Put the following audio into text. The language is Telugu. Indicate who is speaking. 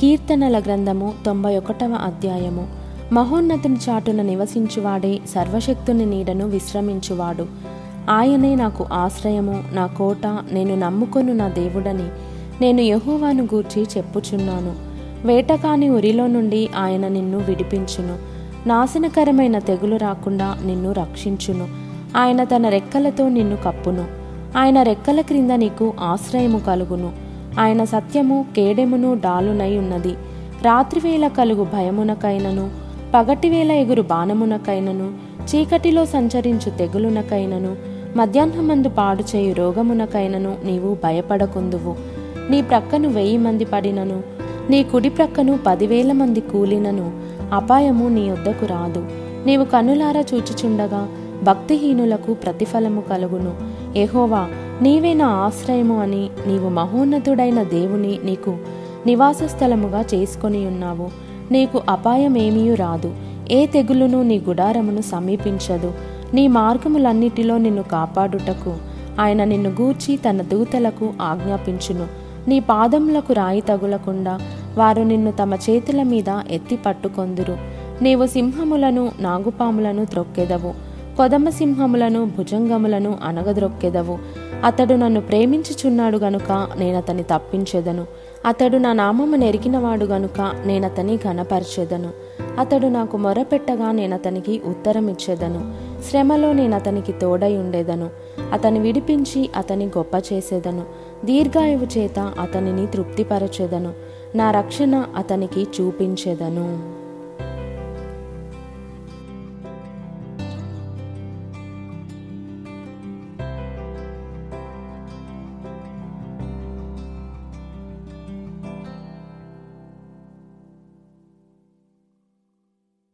Speaker 1: కీర్తనల గ్రంథము తొంభై ఒకటవ అధ్యాయము. మహోన్నతుని చాటున నివసించువాడే సర్వశక్తుని నీడను విశ్రమించువాడు. ఆయనే నాకు ఆశ్రయము నా కోట నేను నమ్ముకొను నా దేవుడని నేను యహోవాను గూర్చి చెప్పుచున్నాను. వేటకాని ఉరిలో నుండి ఆయన నిన్ను విడిపించును. నాశనకరమైన తెగులు రాకుండా నిన్ను రక్షించును. ఆయన తన రెక్కలతో నిన్ను కప్పును. ఆయన రెక్కల క్రింద నీకు ఆశ్రయము కలుగును. ఆయన సత్యము కేడెమును డాలునై ఉన్నది. రాత్రివేళ కలుగు భయమునకైనను పగటివేళ ఎగురు బాణమునకైనను చీకటిలో సంచరించు తెగులునకైనను మధ్యాహ్నమందు పాడు చేయు రోగమునకైనను నీవు భయపడకుందువు. నీ ప్రక్కను వెయ్యి మంది పడినను నీ కుడి ప్రక్కను పదివేల మంది కూలినను అపాయము నీ వద్దకు రాదు. నీవు కనులారా చూచుచుండగా భక్తిహీనులకు ప్రతిఫలము కలుగును. ఎహోవా నీవే నా ఆశ్రయము అని నీవు మహోన్నతుడైన దేవుని నీకు నివాస స్థలముగా చేసుకొని ఉన్నావు. నీకు అపాయమేమీ రాదు. ఏ తెగులును నీ గుడారమును సమీపించదు. నీ మార్గములన్నిటిలో నిన్ను కాపాడుటకు ఆయన నిన్ను గూర్చి తన దూతలకు ఆజ్ఞాపించును. నీ పాదములకు రాయి తగులకుండా వారు నిన్ను తమ చేతుల మీద ఎత్తి పట్టుకొందురు. నీవు సింహములను నాగుపాములను త్రొక్కెదవు. కొదమ సింహములను భుజంగములను అనగద్రొక్కెదవు అతడు నన్ను ప్రేమించుచున్నాడు గనుక నేనతని తప్పించెదను. అతడు నా నామము నెరిగినవాడు గనుక నేనతని ఘనపరిచేదను. అతడు నాకు మొరపెట్టగా నేనతనికి ఉత్తరమిచ్చేదను. శ్రమలో నేనతనికి తోడై ఉండేదను అతని విడిపించి అతని గొప్ప చేసేదను దీర్ఘాయువు చేత అతనిని తృప్తిపరచేదను. నా రక్షణ అతనికి చూపించేదను.